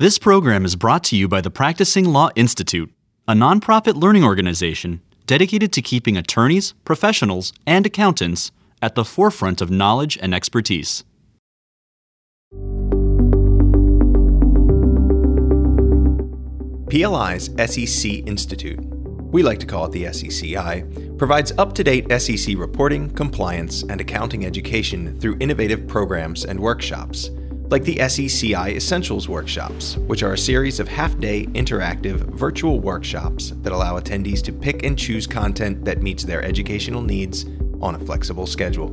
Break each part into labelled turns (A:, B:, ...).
A: This program is brought to you by the Practicing Law Institute, a nonprofit learning organization dedicated to keeping attorneys, professionals, and accountants at the forefront of knowledge and expertise.
B: PLI's SEC Institute, we like to call it the SECI, provides up to date SEC reporting, compliance, and accounting education through innovative programs and workshops, like the SECI Essentials Workshops, which are a series of half day interactive virtual workshops that allow attendees to pick and choose content that meets their educational needs on a flexible schedule.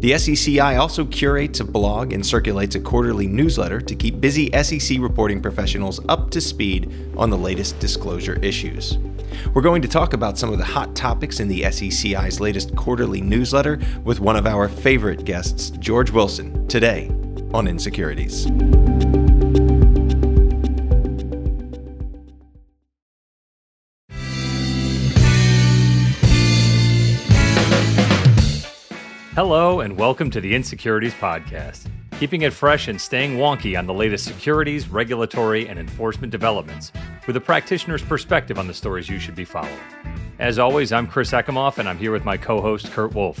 B: The SECI also curates a blog and circulates a quarterly newsletter to keep busy SEC reporting professionals up to speed on the latest disclosure issues. We're going to talk about some of the hot topics in the SECI's latest quarterly newsletter with one of our favorite guests, George Wilson, today on Insecurities.
C: Hello, and welcome to the Insecurities Podcast, keeping it fresh and staying wonky on the latest securities, regulatory, and enforcement developments with a practitioner's perspective on the stories you should be following. As always, I'm Chris Ekimoff, and I'm here with my co host, Kurt Wolfe.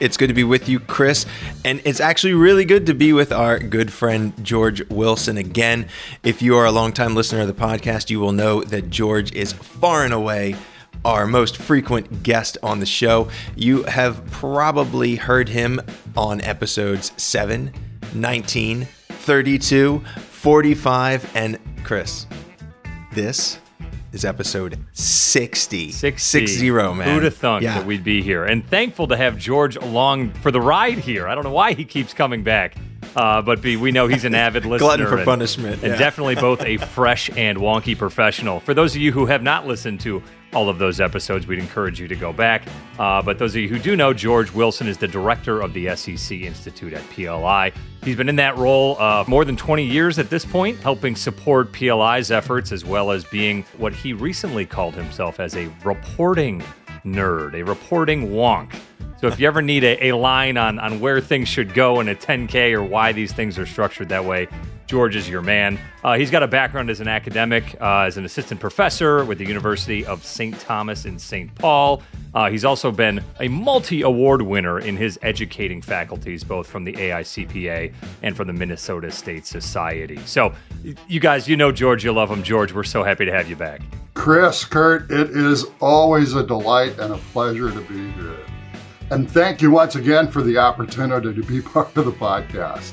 B: It's good to be with you, Chris. And it's actually really good to be with our good friend, George Wilson, again. If you are a longtime listener of the podcast, you will know that George is far and away our most frequent guest on the show. You have probably heard him on episodes 7, 19, 32, 45, and Chris, this is episode 60.
C: 60.
B: 60, man.
C: Who'd have thunk
B: Yeah.
C: that we'd be here? And thankful to have George along for the ride here. I don't know why he keeps coming back, uh, but B, we know he's an avid listener.
B: Glutton for
C: and-
B: punishment,
C: And definitely both a fresh and wonky professional. For those of you who have not listened to all of those episodes, we'd encourage you to go back. Uh, but those of you who do know, George Wilson is the director of the SEC Institute at PLI. He's been in that role uh, more than 20 years at this point, helping support PLI's efforts as well as being what he recently called himself as a reporting nerd, a reporting wonk. So if you ever need a, a line on, on where things should go in a 10K or why these things are structured that way, George is your man. Uh, he's got a background as an academic, uh, as an assistant professor with the University of St. Thomas in St. Paul. Uh, he's also been a multi award winner in his educating faculties, both from the AICPA and from the Minnesota State Society. So, you guys, you know George, you love him. George, we're so happy to have you back.
D: Chris, Kurt, it is always a delight and a pleasure to be here. And thank you once again for the opportunity to be part of the podcast.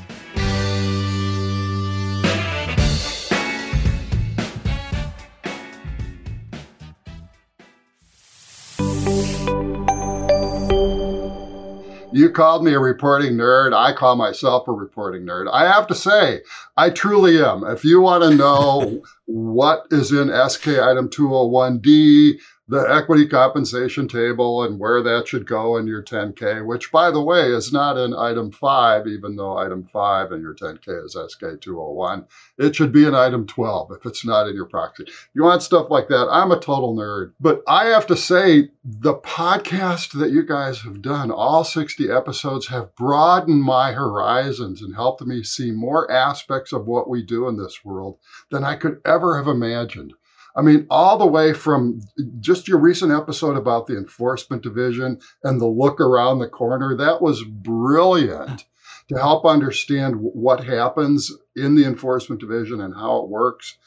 D: You called me a reporting nerd. I call myself a reporting nerd. I have to say, I truly am. If you want to know what is in SK item 201D, the equity compensation table, and where that should go in your 10K, which, by the way, is not in item 5, even though item 5 in your 10K is SK 201. It should be in item 12 if it's not in your proxy. You want stuff like that? I'm a total nerd. But I have to say, the podcast that you guys have done, all 60 episodes, have broadened my horizons and helped me see more aspects of what we do in this world than I could ever have imagined. I mean, all the way from just your recent episode about the enforcement division and the look around the corner, that was brilliant to help understand what happens in the enforcement division and how it works.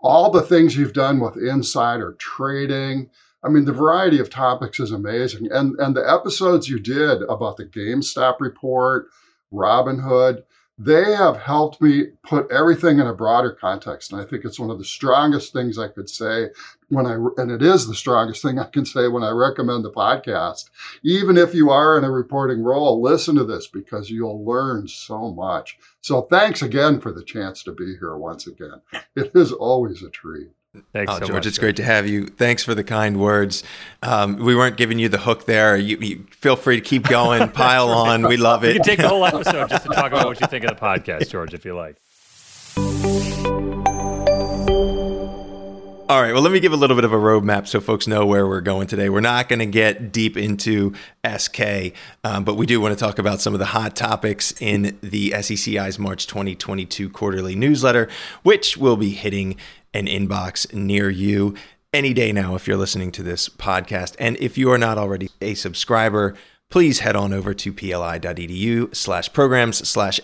D: All the things you've done with insider trading. I mean, the variety of topics is amazing. And, and the episodes you did about the GameStop report, Robinhood, they have helped me put everything in a broader context. And I think it's one of the strongest things I could say when I, and it is the strongest thing I can say when I recommend the podcast. Even if you are in a reporting role, listen to this because you'll learn so much. So thanks again for the chance to be here once again. It is always a treat.
C: Thanks
B: Oh,
C: so
B: George,
C: much.
B: it's great to have you. Thanks for the kind words. Um, we weren't giving you the hook there. You, you feel free to keep going, pile on. We love it.
C: You can take the whole episode just to talk about what you think of the podcast, George, if you like.
B: All right, well, let me give a little bit of a roadmap so folks know where we're going today. We're not going to get deep into SK, um, but we do want to talk about some of the hot topics in the SECI's March 2022 quarterly newsletter, which will be hitting an inbox near you any day now if you're listening to this podcast. And if you are not already a subscriber, please head on over to pli.edu slash programs slash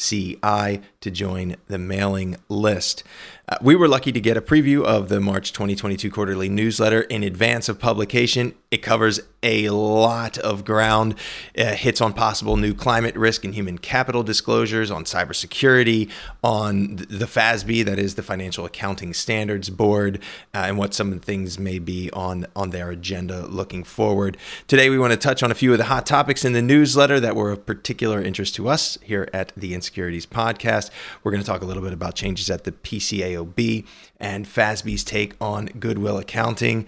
B: SECI to join the mailing list. Uh, we were lucky to get a preview of the March 2022 quarterly newsletter in advance of publication. It covers a lot of ground, uh, hits on possible new climate risk and human capital disclosures, on cybersecurity, on the FASB, that is the Financial Accounting Standards Board, uh, and what some of the things may be on, on their agenda looking forward. Today, we want to touch on a few of the hot topics in the newsletter that were of particular interest to us here at the Insecurities Podcast. We're going to talk a little bit about changes at the PCAOB and FASB's take on Goodwill Accounting.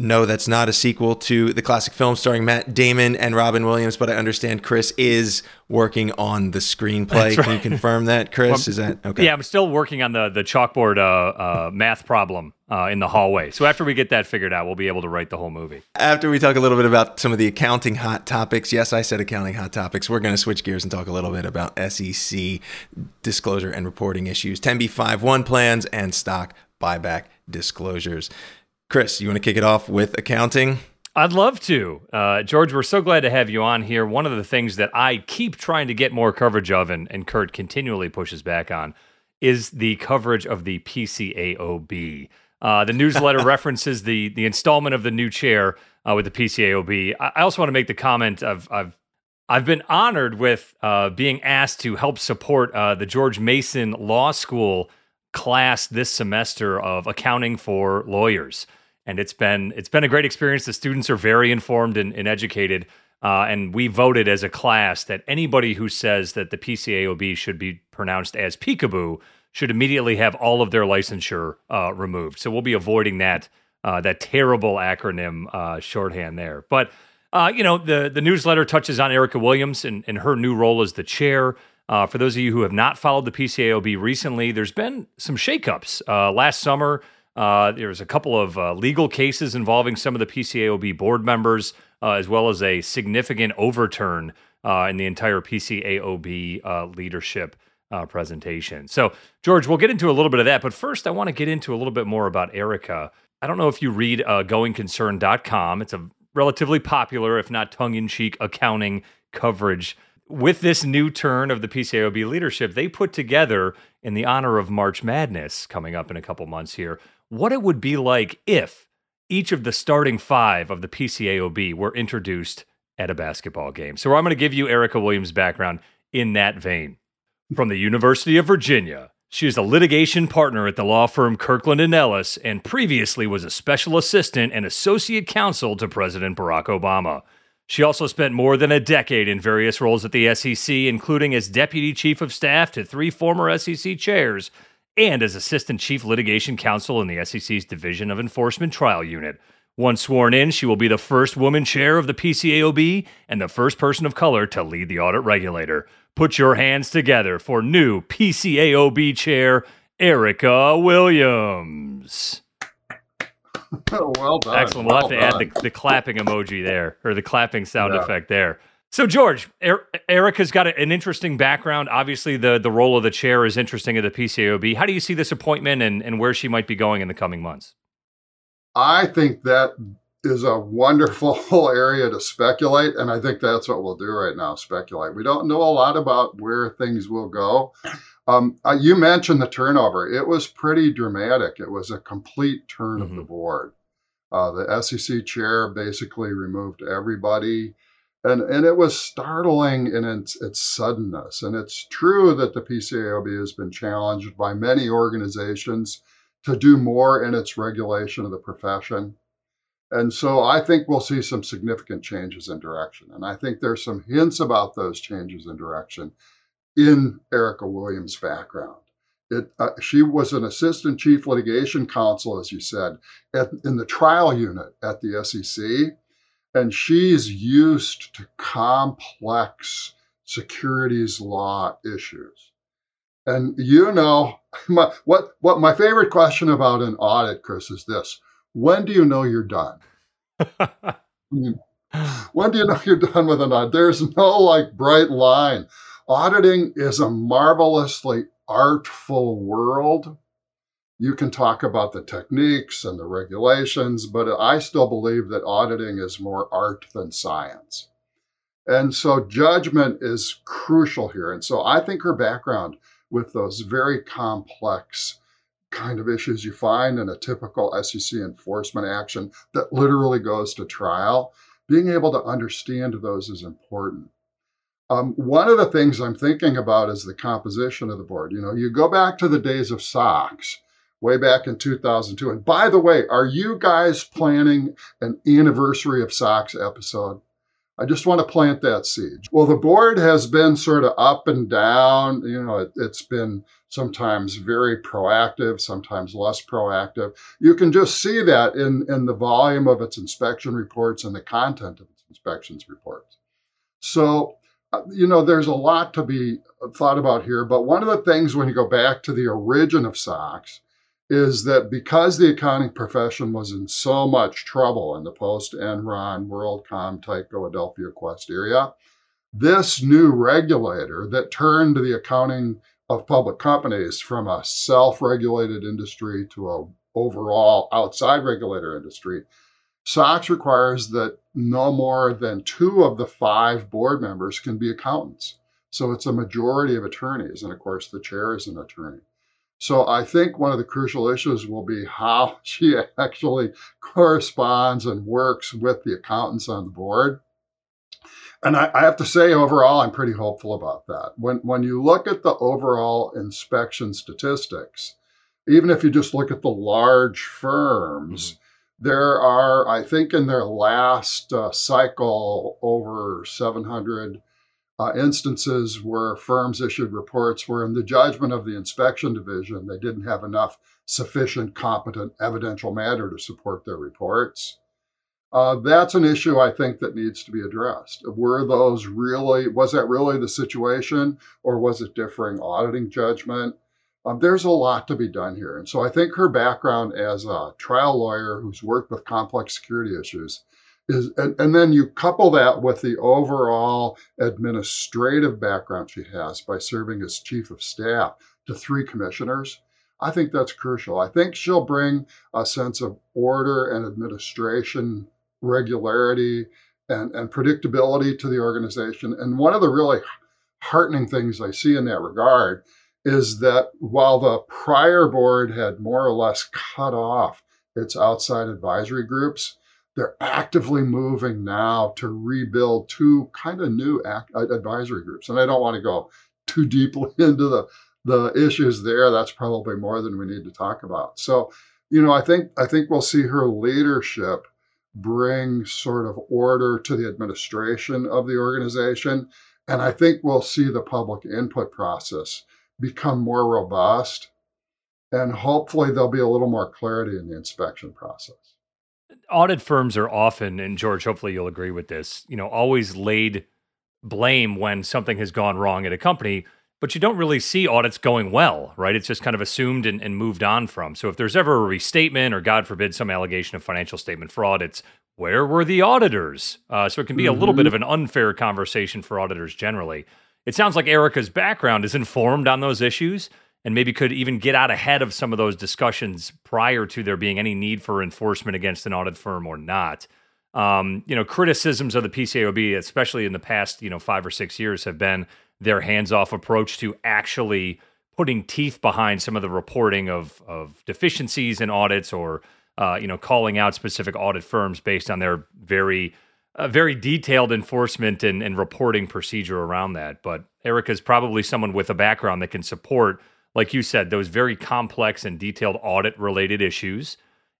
B: No, that's not a sequel to the classic film starring Matt Damon and Robin Williams, but I understand Chris is working on the screenplay. Right. Can you confirm that, Chris? Well, is that okay?
C: Yeah, I'm still working on the the chalkboard uh, uh, math problem uh, in the hallway. So after we get that figured out, we'll be able to write the whole movie.
B: After we talk a little bit about some of the accounting hot topics, yes, I said accounting hot topics. We're going to switch gears and talk a little bit about SEC disclosure and reporting issues, 10b5-1 plans, and stock buyback disclosures. Chris, you want to kick it off with accounting?
C: I'd love to. Uh, George, we're so glad to have you on here. One of the things that I keep trying to get more coverage of, and, and Kurt continually pushes back on, is the coverage of the PCAOB. Uh, the newsletter references the the installment of the new chair uh, with the PCAOB. I, I, also want to make the comment of I've I've been honored with uh, being asked to help support uh, the George Mason Law School class this semester of accounting for lawyers and it's been it's been a great experience. The students are very informed and, and educated, uh, and we voted as a class that anybody who says that the PCAOB should be pronounced as peekaboo should immediately have all of their licensure uh, removed. So we'll be avoiding that uh, that terrible acronym uh, shorthand there. But uh, you know the the newsletter touches on Erica Williams and, and her new role as the chair. Uh, for those of you who have not followed the PCAOB recently, there's been some shakeups. last summer, uh, was a couple of uh, legal cases involving some of the PCAOB board members, uh, as well as a significant overturn uh, in the entire PCAOB uh, leadership uh, presentation. So, George, we'll get into a little bit of that. But first, I want to get into a little bit more about Erica. I don't know if you read goingconcern.com. It's a relatively popular, if not tongue in cheek, accounting coverage with this new turn of the PCAOB leadership, they put together, in the honor of March Madness coming up in a couple months here, what it would be like if each of the starting five of the PCAOB were introduced at a basketball game. So I'm going to give you Erica Williams' background in that vein. From the University of Virginia, she is a litigation partner at the law firm Kirkland and Ellis and previously was a special assistant and associate counsel to President Barack Obama. She also spent more than a decade in various roles at the SEC, including as deputy chief of staff to three former SEC chairs and as Assistant Chief Litigation Counsel in the SEC's Division of Enforcement Trial Unit. Once sworn in, she will be the first woman chair of the PCAOB and the first person of color to lead the audit regulator. Put your hands together for new PCAOB chair, Erica Williams.
D: well done.
C: Excellent. We'll
D: well
C: have to
D: done.
C: add the, the clapping emoji there, or the clapping sound yeah. effect there. So, George, er- Erica's got an interesting background. Obviously, the, the role of the chair is interesting at the PCAOB. How do you see this appointment and, and where she might be going in the coming months?
D: I think that is a wonderful area to speculate. And I think that's what we'll do right now speculate. We don't know a lot about where things will go. Um, uh, you mentioned the turnover. It was pretty dramatic. It was a complete turn mm-hmm. of the board. Uh, the SEC chair basically removed everybody and and it was startling in its, its suddenness. And it's true that the PCAOB has been challenged by many organizations to do more in its regulation of the profession. And so I think we'll see some significant changes in direction. And I think there's some hints about those changes in direction in Erica Williams' background. It, uh, she was an assistant chief litigation counsel, as you said, at, in the trial unit at the SEC and she's used to complex securities law issues. And you know, my, what what my favorite question about an audit, Chris, is this: When do you know you're done? when do you know you're done with an audit? There's no like bright line. Auditing is a marvelously artful world. You can talk about the techniques and the regulations, but I still believe that auditing is more art than science. And so judgment is crucial here. And so I think her background with those very complex kind of issues you find in a typical SEC enforcement action that literally goes to trial, being able to understand those is important. Um, one of the things I'm thinking about is the composition of the board. You know, you go back to the days of SOX, way back in 2002. And by the way, are you guys planning an anniversary of SOX episode? I just want to plant that seed. Well, the board has been sort of up and down. You know, it, has been sometimes very proactive, sometimes less proactive. You can just see that in, in the volume of its inspection reports and the content of its inspections reports. So uh, you know, there's a lot to be thought about here. But one of the things when you go back to the origin of SOX is that because the accounting profession was in so much trouble in the post Enron, WorldCom, Tyco, Adelphia Qwest area, this new regulator that turned the accounting of public companies from a self-regulated industry to a overall outside regulator industry SOX requires that no more than two of the five board members can be accountants. So it's a majority of attorneys. And of course, the chair is an attorney. So I think one of the crucial issues will be how she actually corresponds and works with the accountants on the board. And I, I, have to say, overall, I'm pretty hopeful about that. When, when you look at the overall inspection statistics, even if you just look at the large firms, mm-hmm there are, I think, in their last uh, cycle, over 700 uh, instances where firms issued reports where, in the judgment of the inspection division, they didn't have enough sufficient, competent evidential matter to support their reports. Uh, that's an issue I think that needs to be addressed. Were those really, was that really the situation, or was it differing auditing judgment? Um, there's a lot to be done here. And so I think her background as a trial lawyer who's worked with complex security issues is, and, and then you couple that with the overall administrative background she has by serving as chief of staff to three commissioners. I think that's crucial. I think she'll bring a sense of order and administration, regularity, and, and predictability to the organization. And one of the really heartening things I see in that regard is that while the prior board had more or less cut off its outside advisory groups, they're actively moving now to rebuild two kind of new act, uh, advisory groups. And I don't want to go too deeply into the, the issues there. That's probably more than we need to talk about. So, you know, I think I think we'll see her leadership bring sort of order to the administration of the organization. And I think we'll see the public input process become more robust. And hopefully, there'll be a little more clarity in the inspection process.
C: Audit firms are often, and George, hopefully you'll agree with this, you know, always laid blame when something has gone wrong at a company, but you don't really see audits going well, right? It's just kind of assumed and, and moved on from. So if there's ever a restatement or, God forbid, some allegation of financial statement fraud, it's where were the auditors? Uh, so it can be mm-hmm. a little bit mm-hmm. of an unfair conversation for auditors generally. It sounds like Erica's background is informed on those issues and maybe could even get out ahead of some of those discussions prior to there being any need for enforcement against an audit firm or not. Um, you know, criticisms of the PCAOB, especially in the past, you know, five or six years, have been their hands-off approach to actually putting teeth behind some of the reporting of of deficiencies in audits or uh, you know calling out specific audit firms based on their very a very detailed enforcement and, and reporting procedure around that. But Erica is probably someone with a background that can support, like you said, those very complex and detailed audit related issues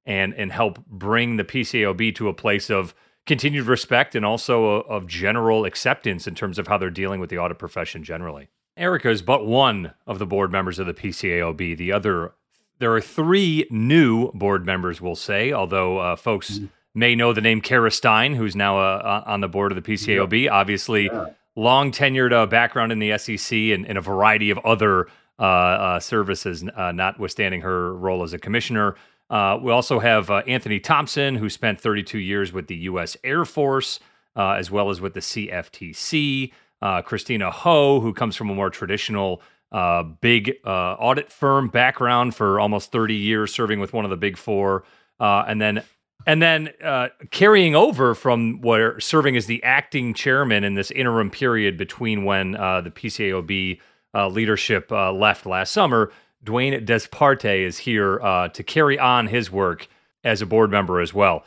C: and and help bring the PCAOB to a place of continued respect and also a, of general acceptance in terms of how they're dealing with the audit profession generally. Erica is but one of the board members of the PCAOB. The other, there are three new board members, we'll say, although uh, folks. Mm-hmm may know the name Kara Stein, who's now uh, on the board of the PCAOB. Obviously, yeah. long tenured uh, background in the SEC and, and, a variety of other uh, uh, services, uh, notwithstanding her role as a commissioner. Uh, we also have uh, Anthony Thompson, who spent 32 years with the U.S. Air Force, uh, as well as with the CFTC. Christina Ho, who comes from a more traditional big audit firm background for almost 30 years, serving with one of the big four. and then and then uh, carrying over from where serving as the acting chairman in this interim period between when uh, the PCAOB uh, leadership uh, left last summer, Duane DesParte is here uh, to carry on his work as a board member as well.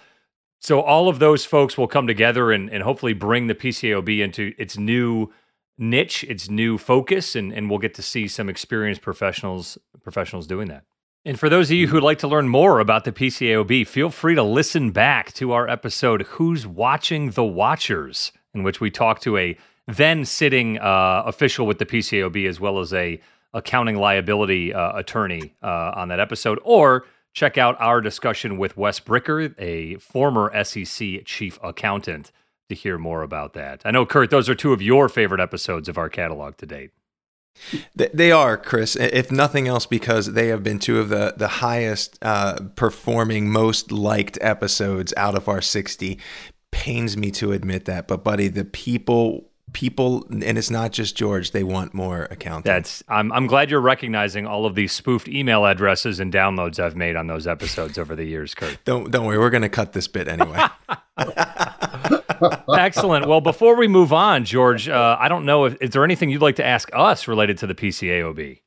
C: So all of those folks will come together and, and hopefully bring the PCAOB into its new niche, its new focus, and, and we'll get to see some experienced professionals professionals doing that. And for those of you who'd like to learn more about the PCAOB, feel free to listen back to our episode, Who's Watching the Watchers, in which we talk to a then sitting uh, official with the PCAOB as well as a accounting liability uh, attorney uh, on that episode. Or check out our discussion with Wes Bricker, a former SEC chief accountant, to hear more about that. I know, Kurt, those are two of your favorite episodes of our catalog to date.
B: They are, Chris, if nothing else, because they have been two of the, the highest uh, performing, most liked episodes out of our 60. Pains me to admit that, but buddy, the people people and it's not just George they want more accounting.
C: That's I'm I'm glad you're recognizing all of these spoofed email addresses and downloads I've made on those episodes over the years, Kurt.
B: Don't don't worry, we're going to cut this bit anyway.
C: Excellent. Well, before we move on, George, uh, I don't know if is there anything you'd like to ask us related to the PCAOB?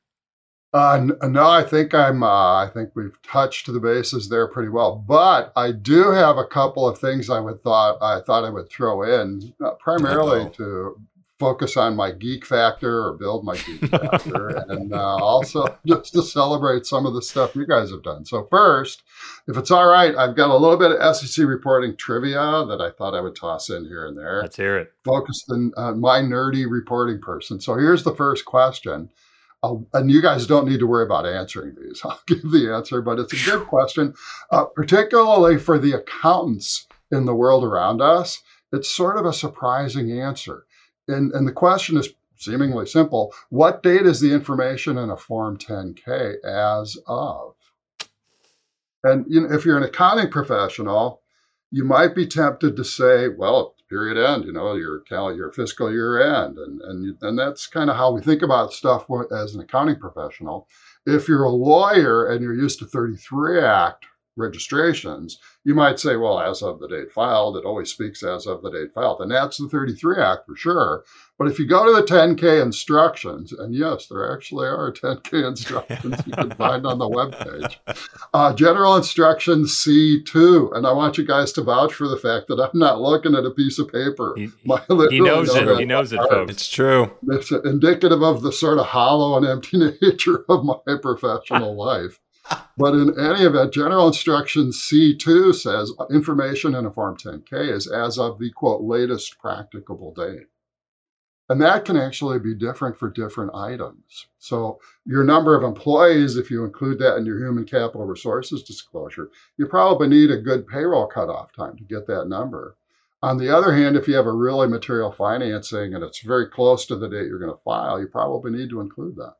D: Uh, no, I think I'm. Uh, I think we've touched the bases there pretty well. But I do have a couple of things I would thought I thought I would throw in, uh, primarily Uh-oh. to focus on my geek factor or build my geek factor, and uh, also just to celebrate some of the stuff you guys have done. So first, if it's all right, I've got a little bit of SEC reporting trivia that I thought I would toss in here and there.
C: Let's hear it.
D: Focused on uh, my nerdy reporting person. So here's the first question. Uh, and you guys don't need to worry about answering these. I'll give the answer, but it's a good question, uh, particularly for the accountants in the world around us. It's sort of a surprising answer. And, and the question is seemingly simple What date is the information in a Form 10K as of? And you know, if you're an accounting professional, you might be tempted to say, well, period end, you know, your cal- your fiscal year end, and and and that's kind of how we think about stuff as an accounting professional. If you're a lawyer and you're used to 33 Act registrations, you might say, well, as of the date filed, it always speaks as of the date filed. And that's the 33 Act for sure. But if you go to the 10K instructions, and yes, there actually are 10K instructions you can find on the webpage, uh, General Instructions C2. And I want you guys to vouch for the fact that I'm not looking at a piece of paper.
C: He, he knows it. He knows it, folks.
B: It's true.
D: It's indicative of the sort of hollow and empty nature of my professional life. But in any event, General Instruction C2 says information in a Form 10K is as of the quote latest practicable date. And that can actually be different for different items. So, your number of employees, if you include that in your human capital resources disclosure, you probably need a good payroll cutoff time to get that number. On the other hand, if you have a really material financing and it's very close to the date you're going to file, you probably need to include that.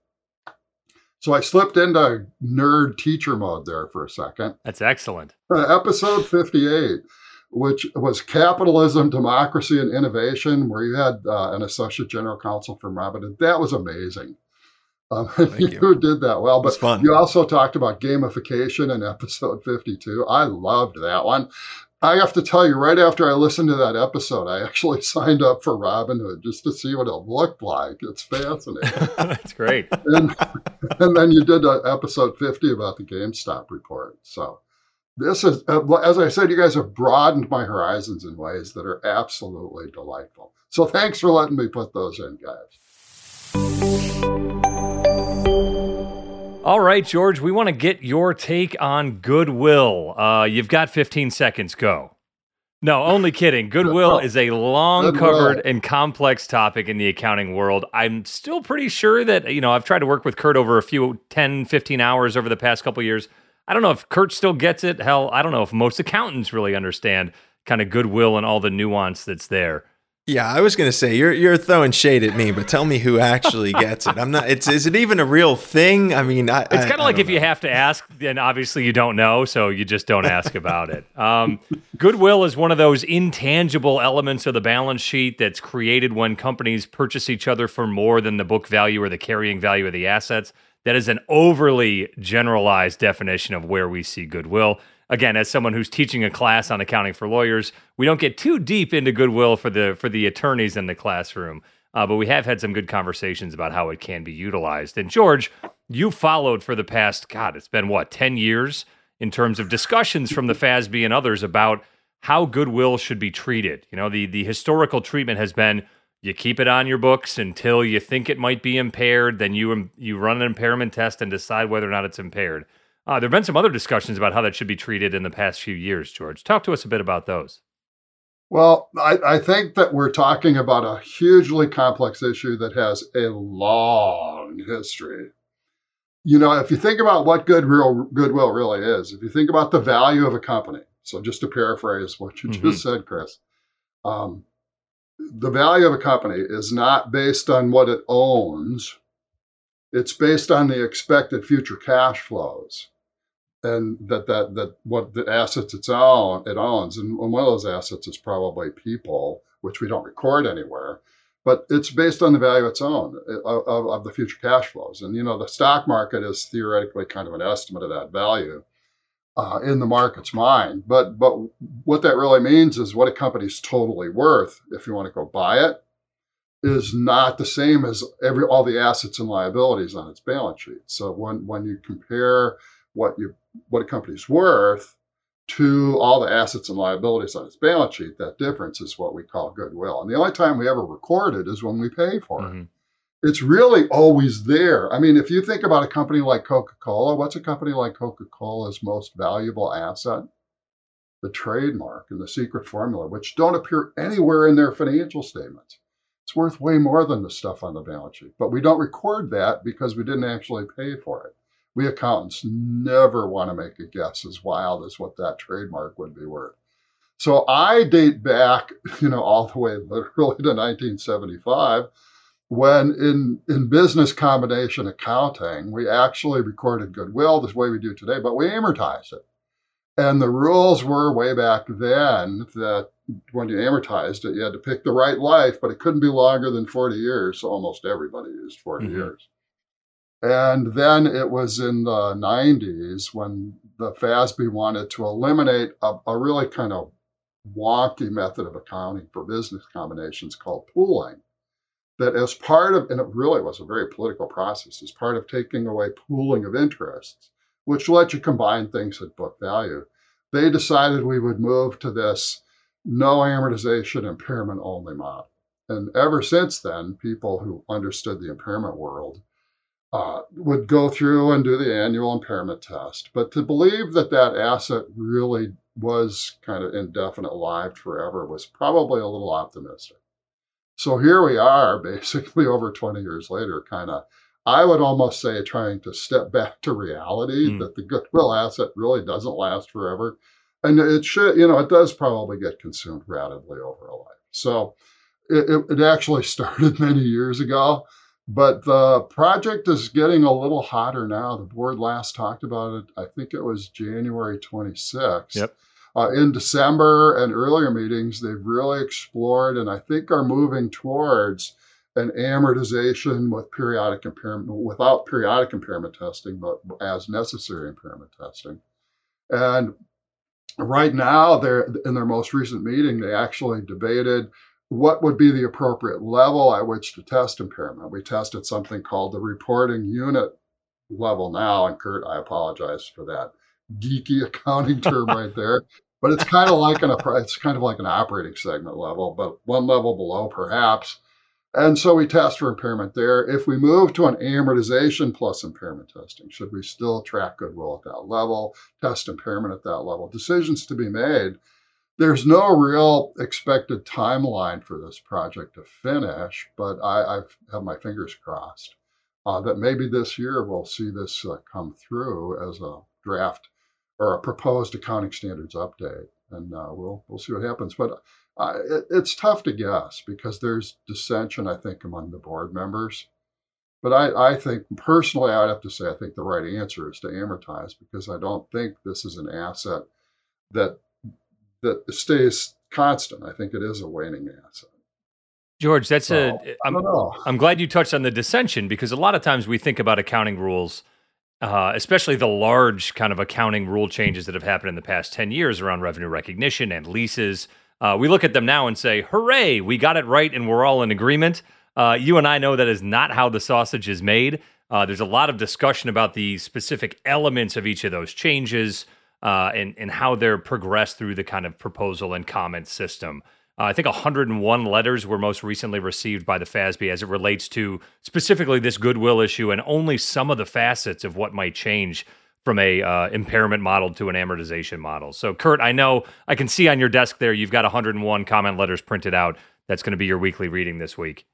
D: So I slipped into nerd teacher mode there for a second.
C: That's excellent.
D: Uh, episode 58 which was Capitalism, Democracy, and Innovation, where you had uh, an associate general counsel from Robin. That was amazing. Um, you, you, did that well, but you also talked about gamification in episode 52. I loved that one. I have to tell you, right after I listened to that episode, I actually signed up for Robinhood just to see what it looked like. It's fascinating.
C: That's great.
D: And, and then you did episode 50 about the GameStop report. So this is, uh, as I said, you guys have broadened my horizons in ways that are absolutely delightful. So thanks for letting me put those in, guys.
C: All right, George, we want to get your take on goodwill. Uh, you've got 15 seconds. Go. No, only kidding. Goodwill is a long covered and complex topic in the accounting world. I'm still pretty sure that, you know, I've tried to work with Kurt over a few 10, 15 hours over the past couple years. I don't know if Kurt still gets it. Hell, I don't know if most accountants really understand kind of goodwill and all the nuance that's there.
B: Yeah, I was going to say you're you're throwing shade at me, but tell me who actually gets it. I'm not. It's is it even a real thing? I mean, I,
C: it's kind of like if
B: know.
C: you have to ask, then obviously you don't know, so you just don't ask about it. Um, goodwill is one of those intangible elements of the balance sheet that's created when companies purchase each other for more than the book value or the carrying value of the assets. That is an overly generalized definition of where we see goodwill again, as someone who's teaching a class on accounting for lawyers, we don't get too deep into goodwill for the for the attorneys in the classroom. Uh, but we have had some good conversations about how it can be utilized. And George, you followed for the past God, it's been what ten years in terms of discussions from the FASB and others about how goodwill should be treated. You know, the the historical treatment has been you keep it on your books until you think it might be impaired, then you you run an impairment test and decide whether or not it's impaired. Uh, there have been some other discussions about how that should be treated in the past few years, George. Talk to us a bit about those.
D: Well, I, I, think that we're talking about a hugely complex issue that has a long history. You know, if you think about what goodwill, goodwill really is, if you think about the value of a company, so just to paraphrase what you mm-hmm. just said, Chris, um, the value of a company is not based on what it owns, it's based on the expected future cash flows and that that that what the assets it's own it owns, and one of those assets is probably people, which we don't record anywhere, but it's based on the value it's own uh, of, of the future cash flows. And you know, the stock market is theoretically kind of an estimate of that value. Uh, in the market's mind. But but what that really means is what a company's totally worth, if you want to go buy it, is not the same as every all the assets and liabilities on its balance sheet. So when when you compare what you what a company's worth to all the assets and liabilities on its balance sheet, that difference is what we call goodwill. And the only time we ever record it is when we pay for mm-hmm. it. It's really always there. I mean, if you think about a company like Coca Cola, what's a company like Coca Cola's most valuable asset? The trademark and the secret formula, which don't appear anywhere in their financial statements. It's worth way more than the stuff on the balance sheet. But we don't record that because we didn't actually pay for it we accountants never want to make a guess as wild as what that trademark would be worth. So I date back, you know, all the way literally to 1975, when in, in business combination accounting, we actually recorded goodwill this way we do today, but we amortize it. And the rules were way back then that when you amortized it, you had to pick the right life, but it couldn't be longer than 40 years. So almost everybody used 40 mm-hmm. years. And then it was in the 90s when the FASB wanted to eliminate a, a really kind of wonky method of accounting for business combinations called pooling. That, as part of, and it really was a very political process, as part of taking away pooling of interests, which let you combine things at book value, they decided we would move to this no amortization impairment only model. And ever since then, people who understood the impairment world uh, would go through and do the annual impairment test. But to believe that that asset really was kind of indefinite lived forever was probably a little optimistic. So here we are, basically over 20 years later, kind of, I would almost say, trying to step back to reality mm. that the goodwill asset really doesn't last forever. And it should, you know, it does probably get consumed rapidly over a life. So it, it, it actually started many years ago. But the project is getting a little hotter now. The board last talked about it, I think it was January 26th.
C: Yep.
D: Uh, in December and earlier meetings, they've really explored and I think are moving towards an amortization with periodic impairment, without periodic impairment testing, but as necessary impairment testing. And right now, they're in their most recent meeting, they actually debated what would be the appropriate level at which to test impairment. We tested something called the reporting unit level now, and Kurt, I apologize for that geeky accounting term right there. But it's kind of like an it's kind of like an operating segment level, but one level below perhaps. And so we test for impairment there. If we move to an amortization plus impairment testing, should we still track goodwill at that level, test impairment at that level? Decisions to be made there's no real expected timeline for this project to finish, but I, I have my fingers crossed uh, that maybe this year we'll see this uh, come through as a draft or a proposed accounting standards update, and uh, we'll we'll see what happens. But Uh, it, it's tough to guess because there's dissension, I think, among the board members. But I, I think personally, I'd have to say I think the right answer is to amortize because I don't think this is an asset that that stays constant. I think it is a waning asset.
C: George, that's so, a. I'm, I'm glad you touched on the dissension because a lot of times we think about accounting rules, uh, especially the large kind of accounting rule changes that have happened in the past 10 years around revenue recognition and leases. Uh, we look at them now and say, hooray, we got it right and we're all in agreement. Uh, you and I know that is not how the sausage is made. Uh, there's a lot of discussion about the specific elements of each of those changes uh, and, and how they're progressed through the kind of proposal and comment system. Uh, I think 101 letters were most recently received by the FASB as it relates to specifically this goodwill issue and only some of the facets of what might change from a uh, impairment model to an amortization model. So, Kurt, I know I can see on your desk there you've got 101 comment letters printed out. That's going to be your weekly reading this week.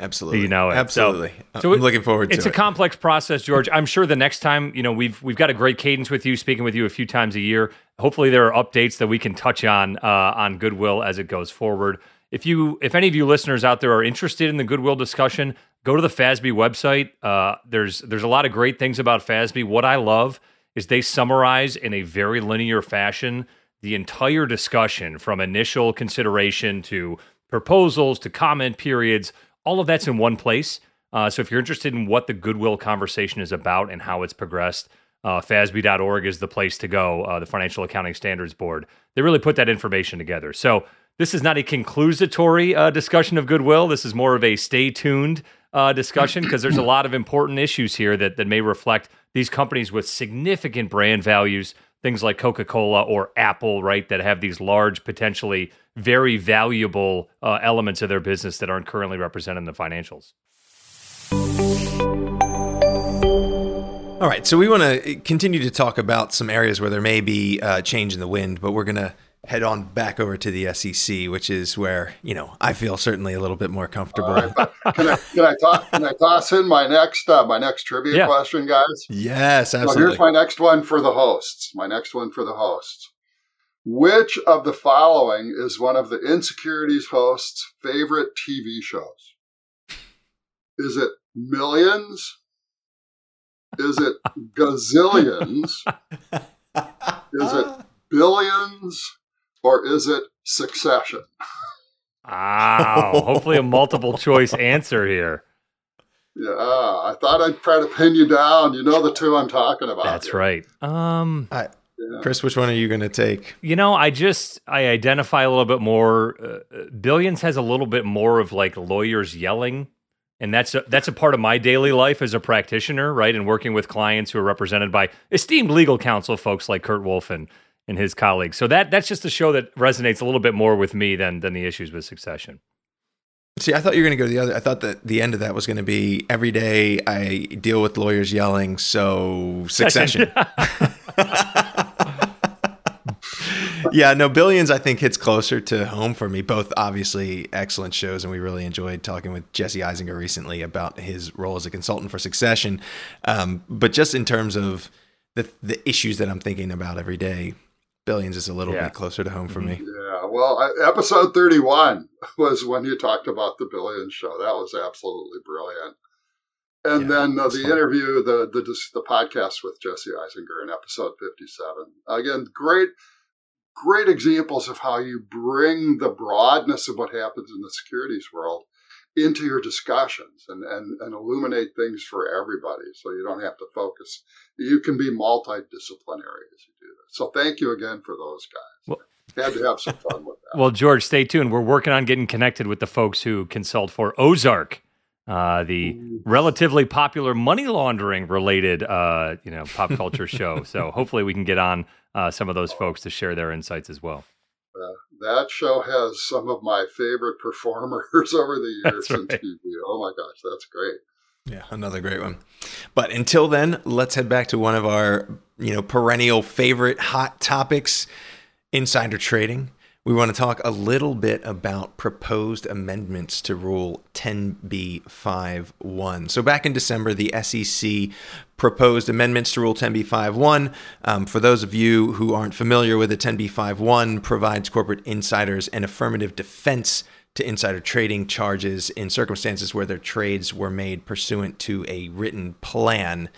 B: Absolutely.
C: You know it.
B: Absolutely. So, so I'm looking forward
C: to it. It's
B: a
C: complex process, George. I'm sure the next time, you know, we've we've got a great cadence with you, speaking with you a few times a year. Hopefully there are updates that we can touch on uh, on Goodwill as it goes forward. If you if any of you listeners out there are interested in the Goodwill discussion, go to the FASB website. Uh, there's there's a lot of great things about FASB. What I love is they summarize in a very linear fashion the entire discussion from initial consideration to proposals to comment periods all of that's in one place. Uh, so if you're interested in what the goodwill conversation is about and how it's progressed, uh, FASB.org is the place to go. Uh, the Financial Accounting Standards Board. They really put that information together. So this is not a conclusatory uh, discussion of goodwill. This is more of a stay tuned uh, discussion because there's a lot of important issues here that that may reflect these companies with significant brand values things like Coca Cola or Apple, right, that have these large, potentially very valuable uh, elements of their business that aren't currently represented in the financials.
B: All right, so we want to continue to talk about some areas where there may be uh, change in the wind, but we're going to head on back over to the SEC, which is where you know I feel certainly a little bit more comfortable. Right,
D: can, I, can, I toss, can I toss in my next uh, my next trivia yeah. question, guys?
B: Yes, absolutely.
D: So here's my next one for the hosts. My next one for the hosts. Which of the following is one of the Insecurities hosts' favorite TV shows? Is it Millions? Is it Gazillions? is it Billions? Or is it Succession?
C: Wow. Hopefully, a multiple choice answer here.
D: Yeah, I thought I'd try to pin you down. You know the two I'm talking about.
C: That's here. right. Um,
B: I, yeah. Chris, which one are you going to take?
C: You know, I just I identify a little bit more. Uh, Billions has a little bit more of like lawyers yelling, and that's a, that's a part of my daily life as a practitioner, right? And working with clients who are represented by esteemed legal counsel folks like Kurt Wolfe and his colleagues. So that that's just a show that resonates a little bit more with me than than the issues with Succession.
B: See, I thought you were going to go to the other. I thought that the end of that was going to be every day I deal with lawyers yelling. So Succession. yeah, no, Billions I think hits closer to home for me. Both obviously excellent shows, and we really enjoyed talking with Jesse Eisinger recently about his role as a consultant for Succession. Um, but just in terms of the the issues that I'm thinking about every day, Billions is a little yeah. bit closer to home for me.
D: Yeah, well, episode 31 was when you talked about the Billions show. That was absolutely brilliant. And yeah, then uh, the fun. interview, the, the the podcast with Jesse Eisinger in episode 57. Again, great great examples of how you bring the broadness of what happens in the securities world into your discussions and, and, and illuminate things for everybody so you don't have to focus. You can be multidisciplinary as you do this. So thank you again for those guys. Well, had to have some fun with that.
C: Well, George, stay tuned. We're working on getting connected with the folks who consult for Ozark. Uh, the relatively popular money laundering related, uh, you know, pop culture show. So hopefully we can get on uh, some of those folks to share their insights as well.
D: Uh, that show has some of my favorite performers over the years right. in TV. Oh my gosh, that's great.
B: Yeah, another great one. But until then, let's head back to one of our, you know, perennial favorite hot topics, insider trading. we want to talk a little bit about proposed amendments to Rule 10b5.1. So, back in December, the SEC proposed amendments to Rule 10b5.1. Um, for those of you who aren't familiar with it, 10b5.1 provides corporate insiders an affirmative defense to insider trading charges in circumstances where their trades were made pursuant to a written plan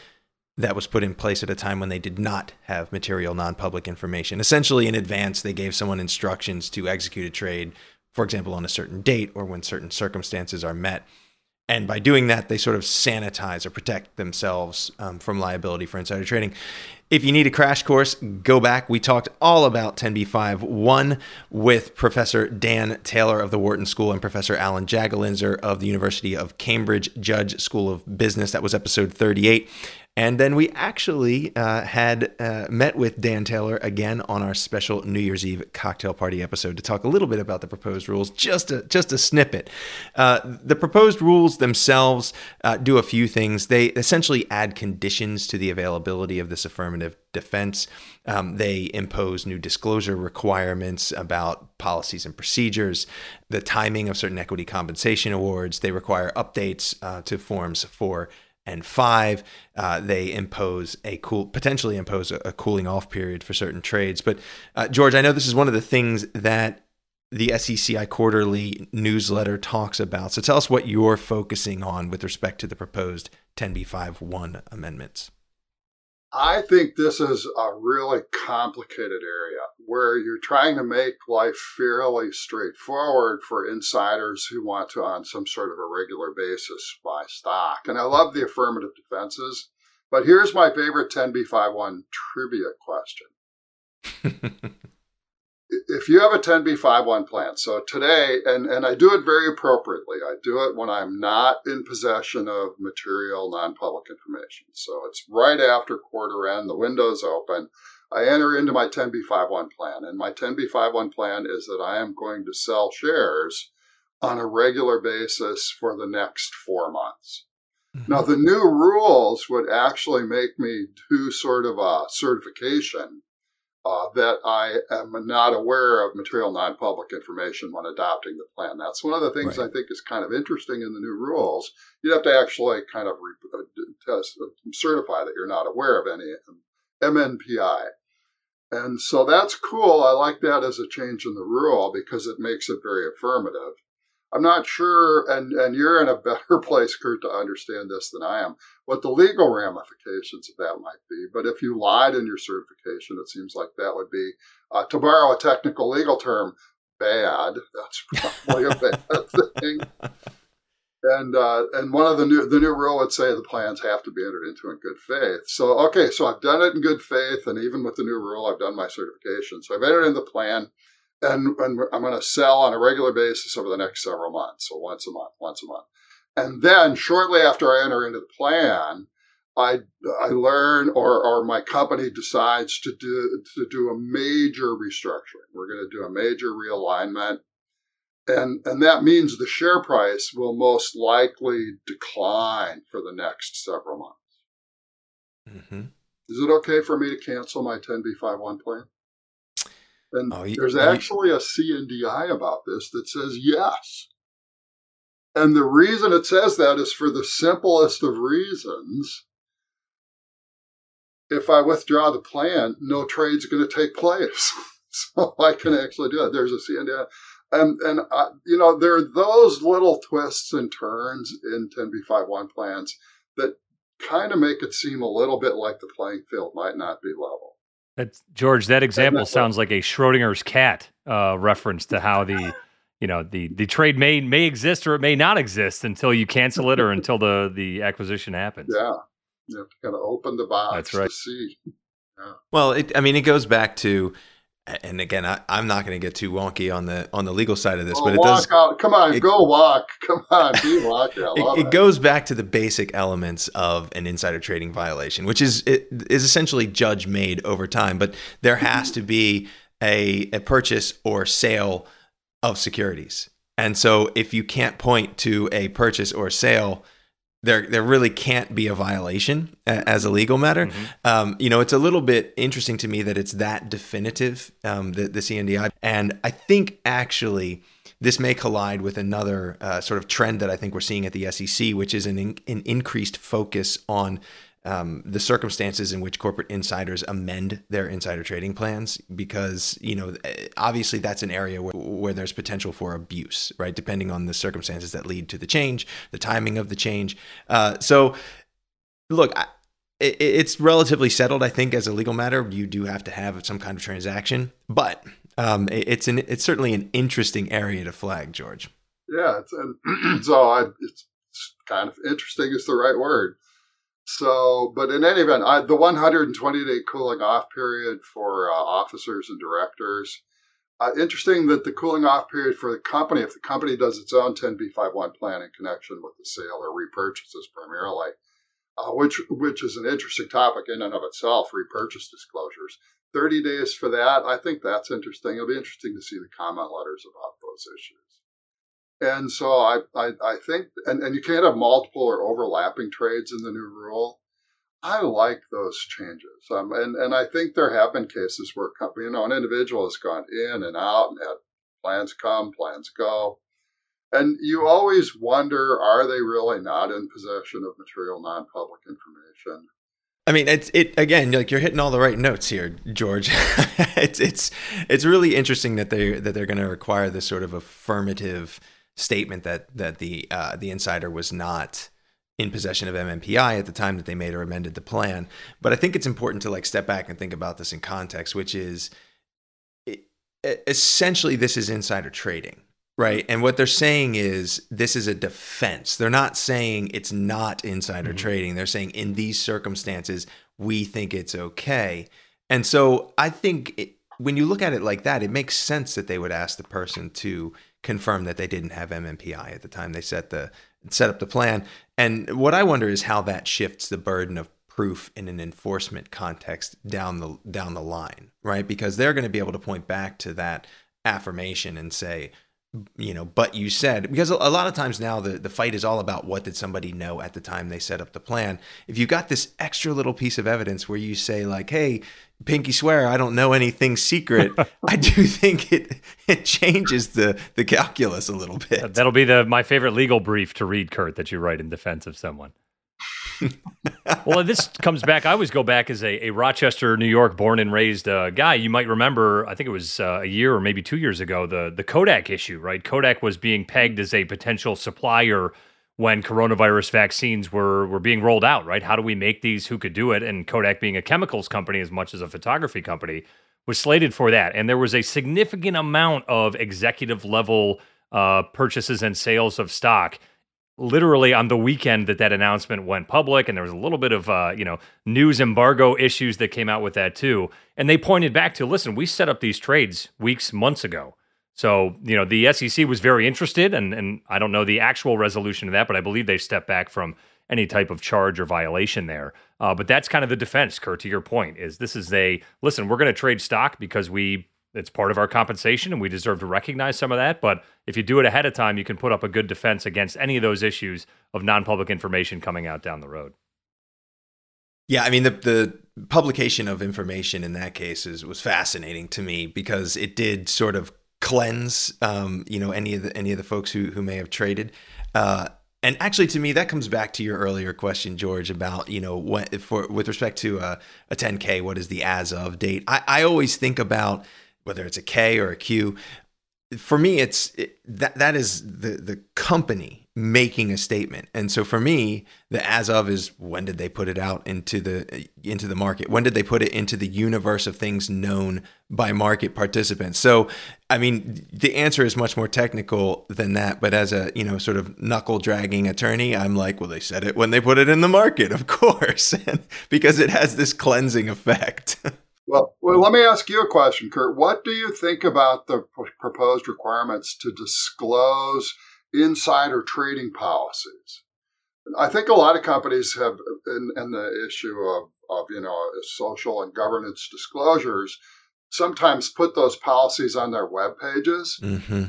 B: that was put in place at a time when they did not have material non-public information. Essentially, in advance, they gave someone instructions to execute a trade, for example, on a certain date or when certain circumstances are met. And by doing that, they sort of sanitize or protect themselves um, from liability for insider trading. If you need a crash course, go back. We talked all about 10b5-1 with Professor Dan Taylor of the Wharton School and Professor Alan Jagolinzer of the University of Cambridge Judge School of Business. That was episode 38. And then we actually uh, had uh, met with Dan Taylor again on our special New Year's Eve cocktail party episode to talk a little bit about the proposed rules, just a, just a snippet. Uh, the proposed rules themselves uh, do a few things. They essentially add conditions to the availability of this affirmative defense. Um, they impose new disclosure requirements about policies and procedures, the timing of certain equity compensation awards. They require updates uh, to forms for and five, uh, they impose a cool, potentially impose a, a, cooling off period for certain trades. But uh, George, I know this is one of the things that the SECI quarterly newsletter talks about. So tell us what you're focusing on with respect to the proposed 10b5-1 amendments.
D: I think this is a really complicated area where you're trying to make life fairly straightforward for insiders who want to, on some sort of a regular basis, buy stock. And I love the affirmative defenses. But here's my favorite 10b5-1 trivia question. if you have a 10b5-1 plan, so today, and, and I do it very appropriately, I do it when I'm not in possession of material non-public information. So it's right after quarter end, the window's open. I enter into my 10b5-1 plan, and my 10b5-1 plan is that I am going to sell shares on a regular basis for the next four months. Mm-hmm. Now, the new rules would actually make me do sort of a certification uh, that I am not aware of material non-public information when adopting the plan. That's one of the things right. I think is kind of interesting in the new rules. You have to actually kind of re- uh, test, uh, certify that you're not aware of any MNPI. And so that's cool. I like that as a change in the rule because it makes it very affirmative. I'm not sure, and, and you're in a better place, Kurt, to understand this than I am, what the legal ramifications of that might be. But if you lied in your certification, it seems like that would be, uh, to borrow a technical legal term, bad. That's probably a bad thing. And uh, and one of the new the new rule would say the plans have to be entered into in good faith. So okay, so I've done it in good faith, and even with the new rule, I've done my certification. So I've entered in the plan and, and I'm going to sell on a regular basis over the next several months. So once a month, once a month. And then shortly after I enter into the plan, I, I learn or, or my company decides to do, to do a major restructuring. We're going to do a major realignment. And, and that means the share price will most likely decline for the next several months. Mm-hmm. Is it okay for me to cancel my 10b5-1 plan? And oh, there's you, actually a C&DI about this that says yes. And the reason it says that is for the simplest of reasons. If I withdraw the plan, no trade's going to take place. so I can actually do it. There's a C&DI. And, and uh, you know, there are those little twists and turns in 10b5-1 plans that kind of make it seem a little bit like the playing field might not be level.
C: That's George. That example sounds like a Schrodinger's cat uh, reference to how the you know the the trade may may exist or it may not exist until you cancel it or until the the acquisition happens.
D: Yeah, you have to kind of open the box.
C: That's right.
D: To see.
B: Yeah. Well, it, I mean, it goes back to and again, I, am not going to get too wonky on the on the legal side of this, oh, but it does.
D: Out. Come on, it, go walk. Come on, be walk.
B: it, it goes back to the basic elements of an insider trading violation, which is is essentially judge made over time. But there has to be a a purchase or sale of securities, and so if you can't point to a purchase or sale there there really can't be a violation as a legal matter. Mm-hmm. Um, you know, it's a little bit interesting to me that it's that definitive, um, the, the C&DI, and I think actually this may collide with another uh, sort of trend that I think we're seeing at the SEC, which is an, in, an increased focus on um, the circumstances in which corporate insiders amend their insider trading plans because you know obviously that's an area where, where there's potential for abuse right? Depending on the circumstances that lead to the change the timing of the change. Uh, so look I, it, it's relatively settled i think as a legal matter. You do have to have some kind of transaction but um, it, it's an it's certainly an interesting area to flag george.
D: Yeah it's, so I, it's kind of interesting is the right word so, but in any event, I, the 120 day cooling off period for uh, officers and directors. Uh, interesting that the cooling off period for the company, if the company does its own 10b5-1 plan in connection with the sale or repurchases primarily, uh, which which is an interesting topic in and of itself, repurchase disclosures. 30 days for that. I think that's interesting. It'll be interesting to see the comment letters about those issues. And so I, I, I think, and, and you can't have multiple or overlapping trades in the new rule. I like those changes. Um, and, and I think there have been cases where company, you know, an individual has gone in and out and had plans come, plans go. And you always wonder, are they really not in possession of material non-public information?
B: I mean, it's it again. Like you're hitting all the right notes here, George. it's it's it's really interesting that they that they're going to require this sort of affirmative statement that that the uh, the insider was not in possession of MNPI at the time that they made or amended the plan. But I think it's important to like step back and think about this in context, which is it, essentially this is insider trading, right? And what they're saying is this is a defense. They're not saying it's not insider mm-hmm. trading. They're saying in these circumstances we think it's okay. And so I think it, when you look at it like that, it makes sense that they would ask the person to confirm that they didn't have MNPI at the time they set the set up the plan. And what I wonder is how that shifts the burden of proof in an enforcement context down the down the line, right? Because they're going to be able to point back to that affirmation and say, you know, but you said because a lot of times now the the fight is all about what did somebody know at the time they set up the plan. If you got this extra little piece of evidence where you say like, "Hey, pinky swear I don't know anything secret," I do think it it changes the the calculus a little bit.
C: That'll be the my favorite legal brief to read, Kurt, that you write in defense of someone well, this comes back. I always go back as a, a Rochester, New York, born and raised uh, guy. You might remember, I think it was uh, a year or maybe two years ago, the the Kodak issue. Right, Kodak was being pegged as a potential supplier when coronavirus vaccines were were being rolled out. Right, how do we make these? Who could do it? And Kodak, being a chemicals company as much as a photography company, was slated for that. And there was a significant amount of executive level uh, purchases and sales of stock literally on the weekend that that announcement went public and there was a little bit of uh, you know news embargo issues that came out with that too. And they pointed back to listen we set up these trades weeks months ago. So you know the sec was very interested and, and i don't know the actual resolution of that but i believe they stepped back from any type of charge or violation there. Uh, but that's kind of the defense kurt to your point is this is a listen we're going to trade stock because we it's part of our compensation and we deserve to recognize some of that. But if you do it ahead of time, you can put up a good defense against any of those issues of non public information coming out down the road.
B: Yeah, I mean the the publication of information in that case is, was fascinating to me because it did sort of cleanse, um, you know, any of the any of the folks who who may have traded. Uh, and actually, to me, that comes back to your earlier question, George, about you know what for with respect to a, a 10k, what is the as of date? I, I always think about whether it's a K or a Q. For me, it's it, that that is the the company making a statement, and so for me, the as of is when did they put it out into the into the market? When did they put it into the universe of things known by market participants? So, I mean, the answer is much more technical than that. But as a you know sort of knuckle dragging attorney, I'm like, well, they said it when they put it in the market, of course, because it has this cleansing effect.
D: Well, well, let me ask you a question, Kurt. What do you think about the p- proposed requirements to disclose insider trading policies? I think a lot of companies have, in, in the issue of, of you know social and governance disclosures, sometimes put those policies on their web pages. Mm-hmm.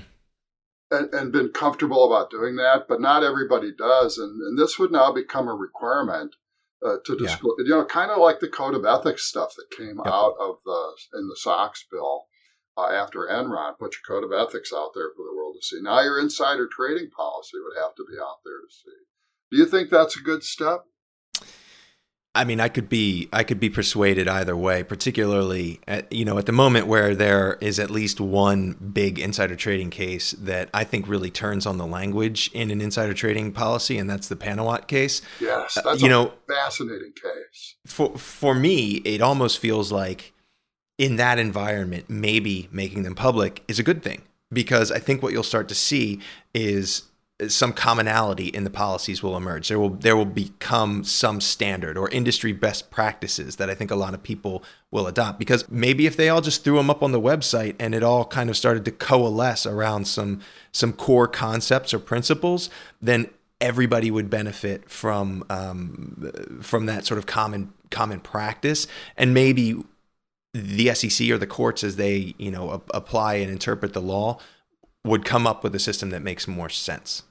D: and, and been comfortable about doing that, but not everybody does. And, and this would now become a requirement uh, to disclose, yeah. you know, kind of like the code of ethics stuff that came yep. out of the in the SOX bill uh, after Enron. Put your code of ethics out there for the world to see. Now your insider trading policy would have to be out there to see. Do you think that's a good step?
B: I mean, I could be I could be persuaded either way, particularly at, you know at the moment where there is at least one big insider trading case that I think really turns on the language in an insider trading policy, and that's the Panuwat case.
D: Yes, uh, that's uh, you know fascinating case.
B: For for me, it almost feels like in that environment, maybe making them public is a good thing because I think what you'll start to see is some commonality in the policies will emerge. There will there will become some standard or industry best practices that I think a lot of people will adopt because maybe if they all just threw them up on the website and it all kind of started to coalesce around some some core concepts or principles, then everybody would benefit from um, from that sort of common common practice and maybe the SEC or the courts as they you know apply and interpret the law would come up with a system that makes more sense.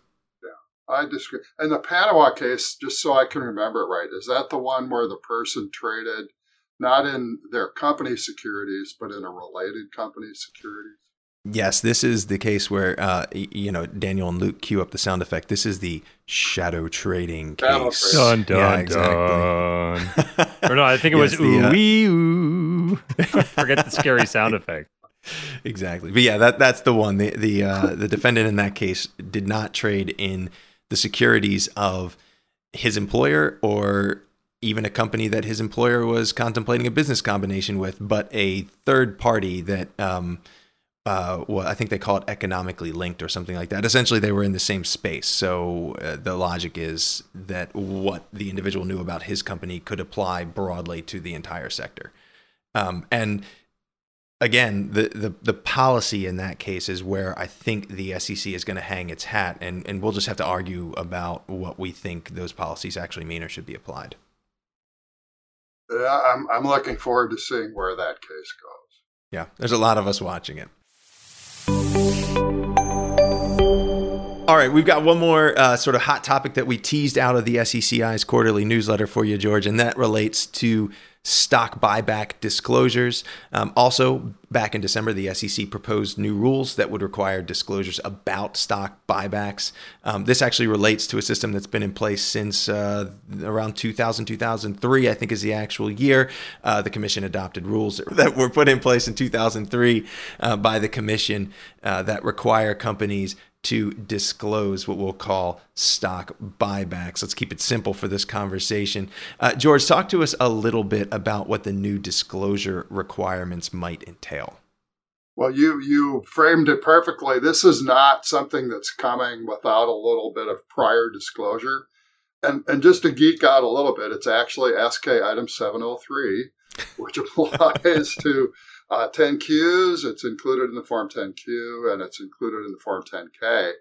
D: Yeah, I disagree. And the Panuwat case, just so I can remember it right, is that the one where the person traded not in their company securities, but in a related company securities?
B: Yes, this is the case where uh, you know Daniel and Luke cue up the sound effect. This is the shadow trading case.
C: Dun dun yeah, exactly. dun. or no, I think it yes, was ooh wee ooh. Forget the scary sound effect
B: exactly. But yeah, that that's the one. The the uh, the defendant in that case did not trade in the securities of his employer or even a company that his employer was contemplating a business combination with, but a third party that um, uh, well, I think they call it economically linked or something like that. Essentially, they were in the same space. So uh, the logic is that what the individual knew about his company could apply broadly to the entire sector. Um, and again, the, the the policy in that case is where I think the SEC is going to hang its hat, and and we'll just have to argue about what we think those policies actually mean or should be applied.
D: Yeah, I'm I'm looking forward to seeing where that case goes.
B: Yeah, there's a lot of us watching it. All right, we've got one more uh, sort of hot topic that we teased out of the SECI's quarterly newsletter for you, George, and that relates to stock buyback disclosures. Um, also, back in December, the SEC proposed new rules that would require disclosures about stock buybacks. Um, this actually relates to a system that's been in place since uh, around 2000, 2003, I think is the actual year. Uh, the Commission adopted rules that were put in place in 2003 uh, by the Commission uh, that require companies to disclose what we'll call stock buybacks. Let's keep it simple for this conversation. Uh, George, talk to us a little bit about what the new disclosure requirements might entail.
D: Well, you you framed it perfectly. This is not something that's coming without a little bit of prior disclosure. And and just to geek out a little bit, it's actually SK item 703, which applies to uh, 10Qs. It's included in the Form 10Q and it's included in the Form 10K.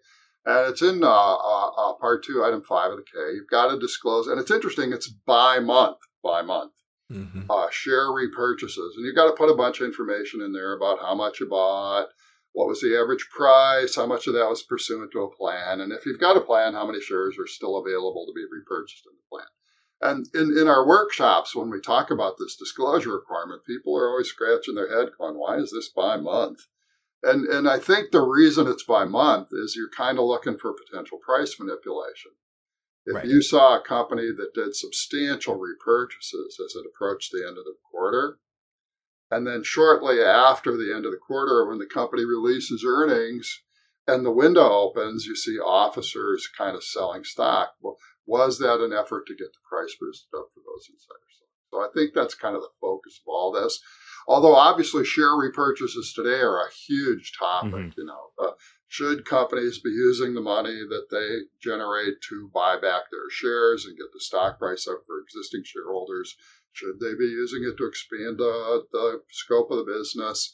D: And it's in uh, uh, uh, Part 2, Item 5 of the K. You've got to disclose, and it's interesting, it's by month, by month. Mm-hmm. Uh, share repurchases. And you've got to put a bunch of information in there about how much you bought, what was the average price, how much of that was pursuant to a plan, and if you've got a plan, how many shares are still available to be repurchased in the plan. And in, in our workshops, when we talk about this disclosure requirement, people are always scratching their head going, why is this by month? And, and I think the reason it's by month is you're kind of looking for potential price manipulation. If right. you saw a company that did substantial repurchases as it approached the end of the quarter, and then shortly after the end of the quarter, when the company releases earnings and the window opens, you see officers kind of selling stock. Well, was that an effort to get the price boosted up for those insiders? So I think that's kind of the focus of all this. Although obviously share repurchases today are a huge topic, mm-hmm. you know, uh, should companies be using the money that they generate to buy back their shares and get the stock price up for existing shareholders? Should they be using it to expand uh, the scope of the business?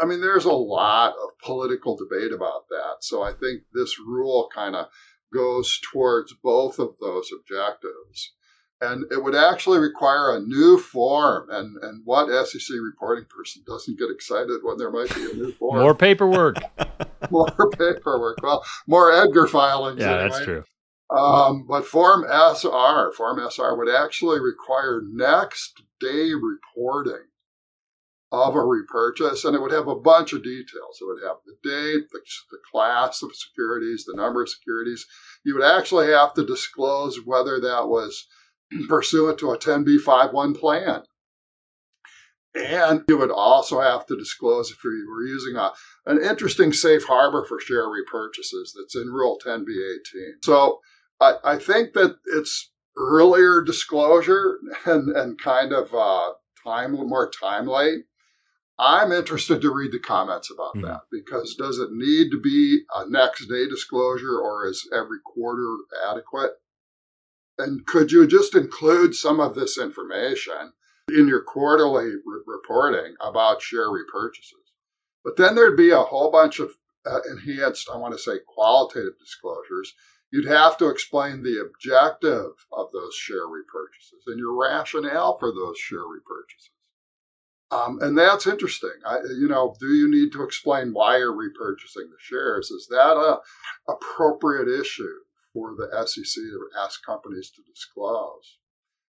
D: I mean, there's a lot of political debate about that. So I think this rule kind of goes towards both of those objectives. And it would actually require a new form. And, and what SEC reporting person doesn't get excited when there might be a new form?
C: More paperwork.
D: more paperwork. Well, more Edgar filings.
C: Yeah,
D: anyway.
C: that's true.
D: Um, but Form SR, Form SR would actually require next day reporting of a repurchase, and it would have a bunch of details. It would have the date, the, the class of securities, the number of securities. You would actually have to disclose whether that was pursuant to a 10b5-1 plan. And you would also have to disclose if you were using a, an interesting safe harbor for share repurchases that's in Rule 10b18. So I, I think that it's earlier disclosure and, and kind of uh, time more timely. I'm interested to read the comments about
C: Mhm.
D: that because does it need to be a next day disclosure or is every quarter adequate? And could you just include some of this information in your quarterly re- reporting about share repurchases? But then there'd be a whole bunch of uh, enhanced, I want to say, qualitative disclosures. You'd have to explain the objective of those share repurchases and your rationale for those share repurchases. Um, and that's interesting. I, you know, do you need to explain why you're repurchasing the shares? Is that a appropriate issue for the SEC to ask companies to disclose?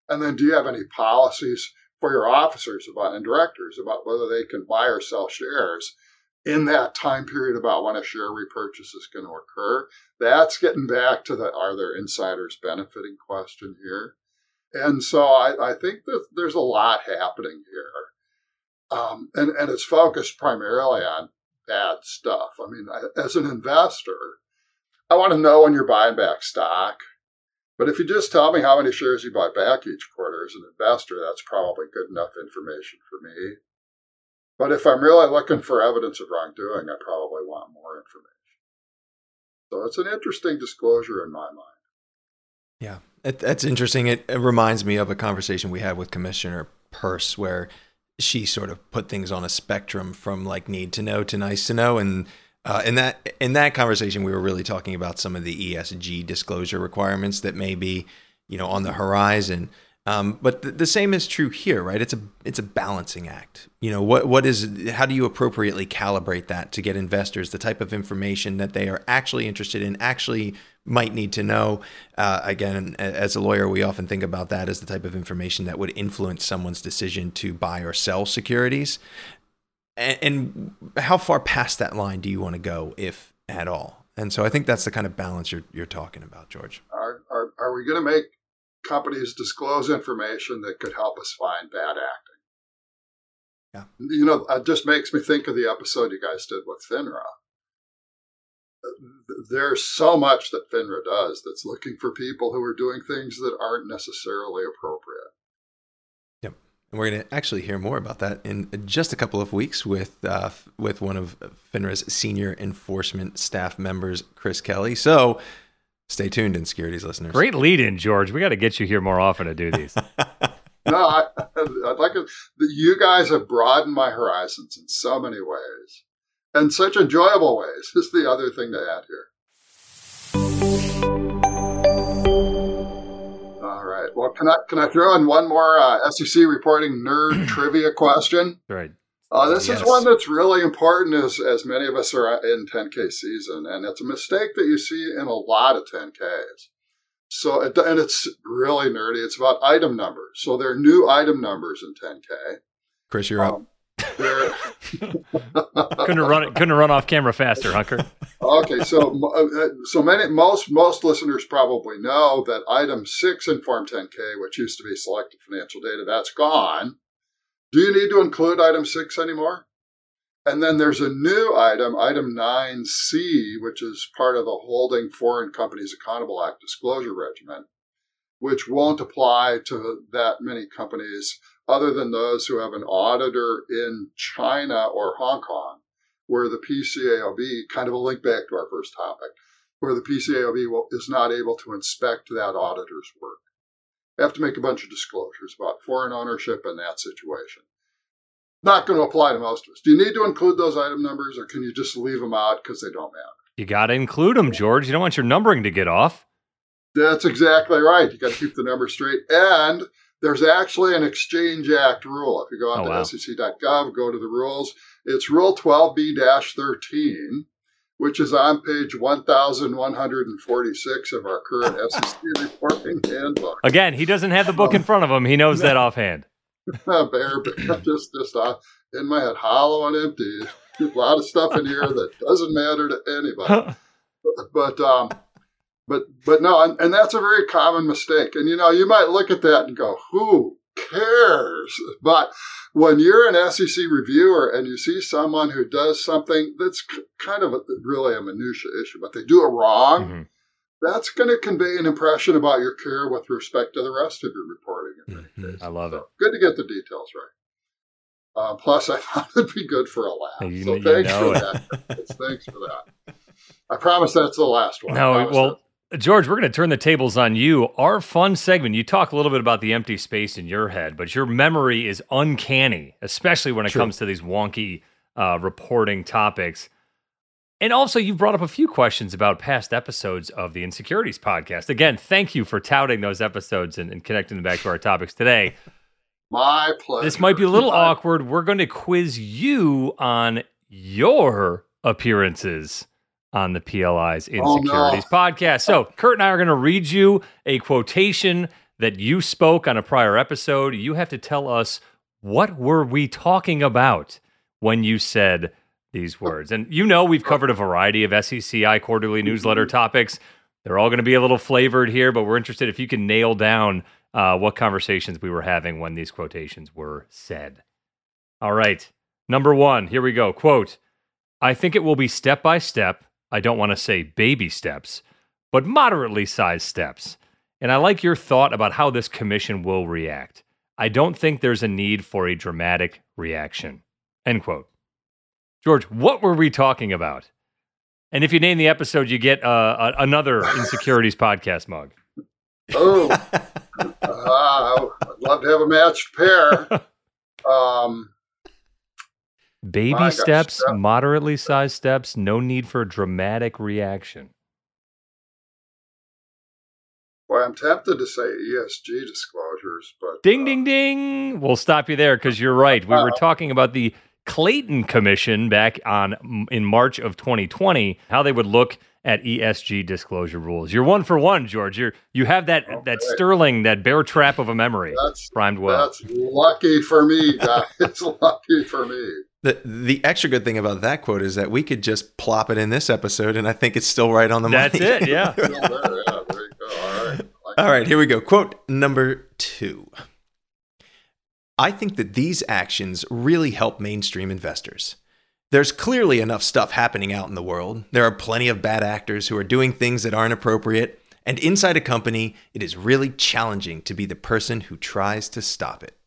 D: And then, do you have any policies for your officers about and directors about whether they can buy or sell shares in that time period about when a share repurchase is going to occur? That's getting back to the are there insiders benefiting question here. And so I, I think that there's a lot happening here. Um, and, and it's focused primarily on bad stuff. I mean, as an investor, I want to know when you're buying back stock. But if you just tell me how many shares you buy back each quarter as an investor, that's probably good enough information for me. But if I'm really looking for evidence of wrongdoing, I probably want more information. So it's an interesting disclosure in my mind.
B: Yeah, that's interesting. It, it reminds me of a conversation we had with Commissioner Peirce, where she sort of put things on a spectrum from like need to know to nice to know, and uh, in that in that conversation, we were really talking about some of the ESG disclosure requirements that may be, you know, on the horizon. Um, but th- the same is true here, right? It's a it's a balancing act. You know, what what is how do you appropriately calibrate that to get investors the type of information that they are actually interested in, actually might need to know. Uh, again, as a lawyer, we often think about that as the type of information that would influence someone's decision to buy or sell securities. And, and how far past that line do you want to go, if at all? And so I think that's the kind of balance you're you're talking about, George.
D: Are, are, are we going to make companies disclose information that could help us find bad acting?
B: Yeah.
D: You know, it just makes me think of the episode you guys did with FINRA. There's so much that FINRA does that's looking for people who are doing things that aren't necessarily appropriate.
B: Yep. And we're going to actually hear more about that in just a couple of weeks with uh, with one of FINRA's senior enforcement staff members, Chris Kelly. So stay tuned in securities listeners.
C: Great lead in, George. We got to get you here more often to do these.
D: no, I, I'd like it. You guys have broadened my horizons in so many ways, and such enjoyable ways. Is the other thing to add here. All right. Well, can I can I throw in one more uh, SEC reporting nerd trivia question?
C: right.
D: Uh, this
B: Yes.
D: is one that's really important as, as many of us are in 10K season, and it's a mistake that you see in a lot of 10Ks. So, it, and it's really nerdy. It's about item numbers. So there are new item numbers in 10K.
B: Chris, you're up.
D: Um, there,
C: Couldn't run couldn't have run off camera faster, Hunker.
D: okay, so uh, so many most most listeners probably know that item six in Form 10K, which used to be selected financial data, that's gone. Do you need to include item six anymore? And then there's a new item, item 9C, which is part of the Holding Foreign Companies Accountable Act disclosure regimen, which won't apply to that many companies other than those who have an auditor in China or Hong Kong, where the PCAOB, kind of a link back to our first topic, where the PCAOB will, is not able to inspect that auditor's work. They have to make a bunch of disclosures about foreign ownership in that situation. Not going to apply to most of us. Do you need to include those item numbers or can you just leave them out because they don't matter?
C: You got to include them, George. You don't want your numbering to get off.
D: That's exactly right. You got to keep the numbers straight. And there's actually an Exchange Act rule. If you go
C: Oh,
D: onto
C: wow.
D: sec.gov, go to the rules. It's Rule 12B 13, which is on page 1146 of our current SEC reporting handbook.
C: Again, he doesn't have the book in front of him. He knows that offhand.
D: Bare, just, just uh, in my head, hollow and empty. A lot of stuff in here that doesn't matter to anybody. But, but um, but but no, and, and that's a very common mistake. And you know, you might look at that and go, "Who cares?" But when you're an SEC reviewer and you see someone who does something that's kind of a, really a minutia issue, but they do it wrong, mm-hmm. that's going to convey an impression about your care with respect to the rest of your reporting.
C: Mm-hmm. I love so, it.
D: Good to get the details right. Uh, plus, I thought it'd be good for a laugh. You, so thanks for it. that. thanks for that. I promise that's the last one.
C: No, well, George, we're going to turn the tables on you. Our fun segment, you talk a little bit about the empty space in your head, but your memory is uncanny, especially when it True. comes to these wonky uh, reporting topics. And also, you've brought up a few questions about past episodes of the Insecurities podcast. Again, thank you for touting those episodes and, and connecting them back to our topics today.
D: My pleasure.
C: This might be a little awkward. We're going to quiz you on your appearances on the PLI's Insecurities oh, no. podcast. So, Kurt and I are going to read you a quotation that you spoke on a prior episode. You have to tell us what were we talking about when you said these words. And you know we've covered a variety of SECI quarterly newsletter mm-hmm. topics. They're all going to be a little flavored here, but we're interested if you can nail down uh, what conversations we were having when these quotations were said. All right. Number one, here we go. Quote I think it will be step by step I don't want to say baby steps, but moderately sized steps. And I like your thought about how this commission will react. I don't think there's a need for a dramatic reaction. End quote. George, what were we talking about? And if you name the episode, you get uh, another Insecurities podcast mug.
D: Oh, uh, I'd love to have a matched pair. Um,
C: Baby steps, moderately sized steps, no need for dramatic reaction.
D: Well, I'm tempted to say ESG disclosures, but
C: ding, uh, ding, ding. We'll stop you there because you're right. We were talking about the Clayton Commission back on in March of 2020, how they would look at ESG disclosure rules. You're one for one, George. You're you have that okay. that sterling, that bear trap of a memory. That's primed well.
D: That's lucky for me, guys. it's lucky for me.
B: The the extra good thing about that quote is that we could just plop it in this episode, and I think it's still right on the
C: That's
B: money.
C: That's it. Yeah.
D: yeah, there, yeah you go. All right.
B: Like All right. Here we go. Quote number two. I think that these actions really help mainstream investors. There's clearly enough stuff happening out in the world. There are plenty of bad actors who are doing things that aren't appropriate. And inside a company, it is really challenging to be the person who tries to stop it.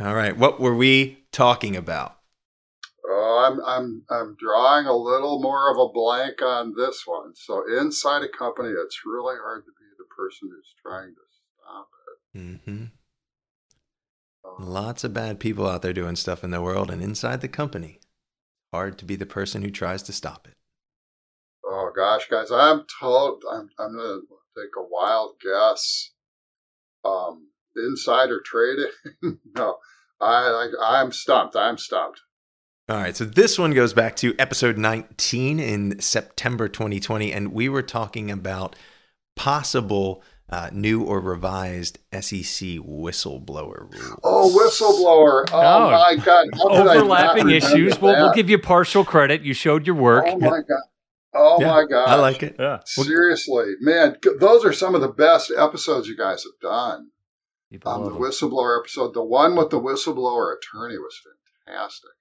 B: All right, what were we talking about?
D: I'm I'm I'm drawing a little more of a blank on this one. So inside a company, it's really hard to be the person who's trying to stop it.
B: Mm-hmm. Um, Lots of bad people out there doing stuff in the world, and inside the company, hard to be the person who tries to stop it.
D: Oh gosh, guys, I'm told I'm I'm gonna take a wild guess. Um, insider trading? no, I, I I'm stumped. I'm stumped.
B: All right, so this one goes back to episode 19 in September 2020, and we were talking about possible uh, new or revised SEC whistleblower rules.
D: Oh, whistleblower! Oh, my God!
C: Overlapping issues. We'll, we'll, give you partial credit. You showed your work.
D: Oh my God! Oh yeah, my God!
B: I like it.
C: Yeah.
D: Seriously, man, those are some of the best episodes you guys have done. Um, the whistleblower episode, the one with the whistleblower attorney, was fantastic.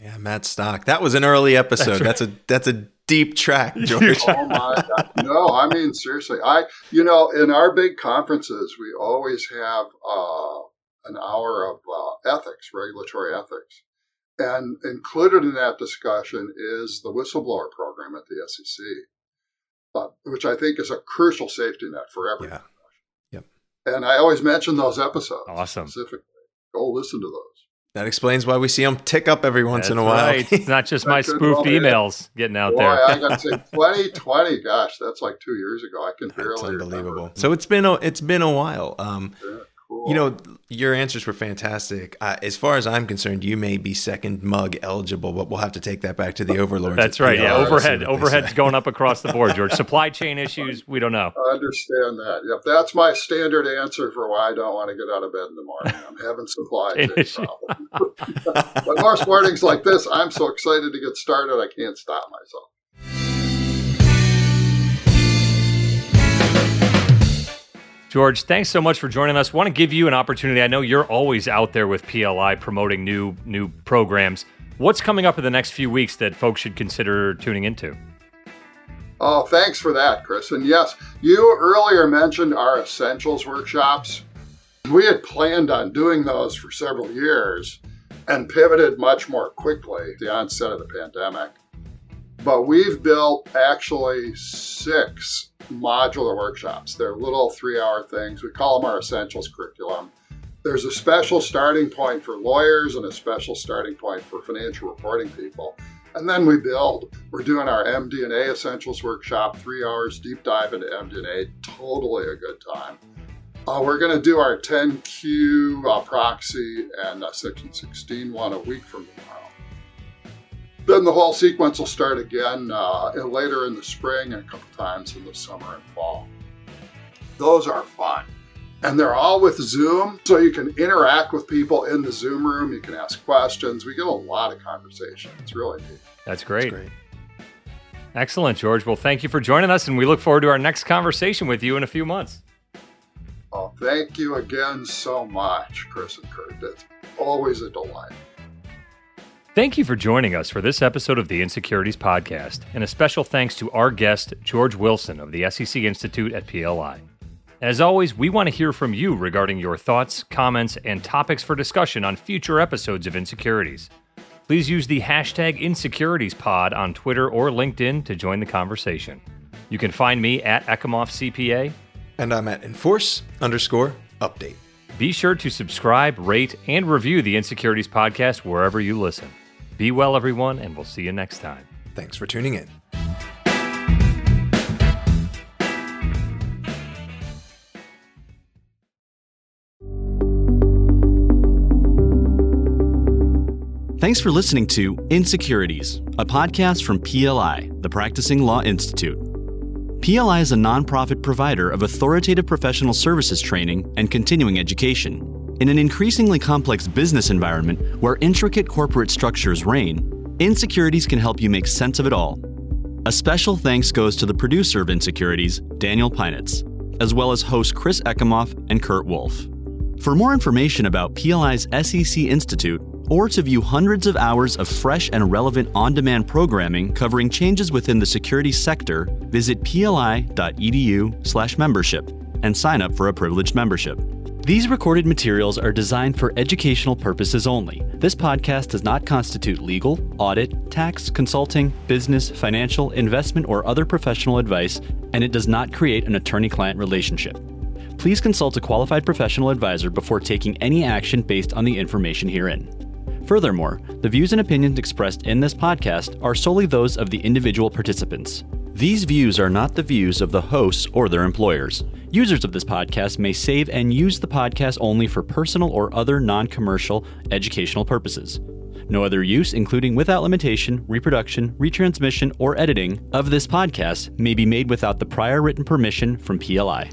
B: Yeah, Matt Stock. That was an early episode. That's, right. that's a that's a deep track, George.
D: oh my God. No, I mean seriously. I you know, in our big conferences, we always have uh, an hour of uh, ethics, regulatory ethics. And included in that discussion is the whistleblower program at the SEC, uh, which I think is a crucial safety net for everyone.
B: Yeah. Yep.
D: And I always mention those episodes
C: awesome.
D: specifically. Go listen to those.
B: That explains why we see them tick up every once
C: That's
B: in a while.
C: Right. It's not just my spoofed emails getting out
D: Boy,
C: there.
D: I got to say, 2020. Gosh, that's like two years ago. I can
B: barely.
D: That's
B: unbelievable.
D: Remember.
B: So it's been a it's been a while. Um,
D: yeah, cool. cool.
B: You know, your answers were fantastic. Uh, as far as I'm concerned, you may be second mug eligible, but we'll have to take that back to the overlords.
C: That's right. Yeah, overhead. Overhead's going up across the board, George. Supply chain issues, we don't know.
D: I understand that. Yep, that's my standard answer for why I don't want to get out of bed in the morning. I'm having supply chain problems. but most mornings like this, I'm so excited to get started, I can't stop myself.
C: George, thanks so much for joining us. Want to give you an opportunity. I know you're always out there with PLI promoting new new programs. What's coming up in the next few weeks that folks should consider tuning into?
D: Oh, thanks for that, Chris. And yes, you earlier mentioned our essentials workshops. We had planned on doing those for several years and pivoted much more quickly the onset of the pandemic. But we've built actually six modular workshops. They're little three hour things. We call them our essentials curriculum. There's a special starting point for lawyers and a special starting point for financial reporting people. And then we build. We're doing our MD&A Essentials workshop, three hours deep dive into MD&A. Totally a good time. Uh, we're going to do our 10Q uh, proxy and uh, Section 16 one a week from tomorrow. Then the whole sequence will start again uh, later in the spring and a couple times in the summer and fall. Those are fun. And they're all with Zoom, so you can interact with people in the Zoom room. You can ask questions. We get a lot of conversation. It's really neat.
C: That's great. That's great. Excellent, George. Well, thank you for joining us, and we look forward to our next conversation with you in a few months.
D: Oh, thank you again so much, Chris and Kurt. It's always a delight.
C: Thank you for joining us for this episode of the Insecurities Podcast, and a special thanks to our guest, George Wilson of the SEC Institute at PLI. As always, we want to hear from you regarding your thoughts, comments, and topics for discussion on future episodes of Insecurities. Please use the hashtag InsecuritiesPod on Twitter or LinkedIn to join the conversation. You can find me at Ekimoff CPA.
B: And I'm at Enforce underscore update.
C: Be sure to subscribe, rate, and review the Insecurities Podcast wherever you listen. Be well, everyone, and we'll see you next time.
B: Thanks for tuning in.
A: Thanks for listening to Insecurities, a podcast from PLI, the Practicing Law Institute. PLI is a nonprofit provider of authoritative professional services training and continuing education in an increasingly complex business environment where intricate corporate structures reign, Insecurities can help you make sense of it all. A special thanks goes to the producer of Insecurities, Daniel Pinitz, as well as hosts Chris Ekimoff and Kurt Wolfe. For more information about PLI's SEC Institute, or to view hundreds of hours of fresh and relevant on demand programming covering changes within the security sector, visit pli.edu/slash membership and sign up for a privileged membership. These recorded materials are designed for educational purposes only. This podcast does not constitute legal, audit, tax, consulting, business, financial, investment, or other professional advice, and it does not create an attorney client relationship. Please consult a qualified professional advisor before taking any action based on the information herein. Furthermore, the views and opinions expressed in this podcast are solely those of the individual participants. These views are not the views of the hosts or their employers. Users of this podcast may save and use the podcast only for personal or other non commercial educational purposes. No other use, including without limitation, reproduction, retransmission, or editing of this podcast, may be made without the prior written permission from PLI.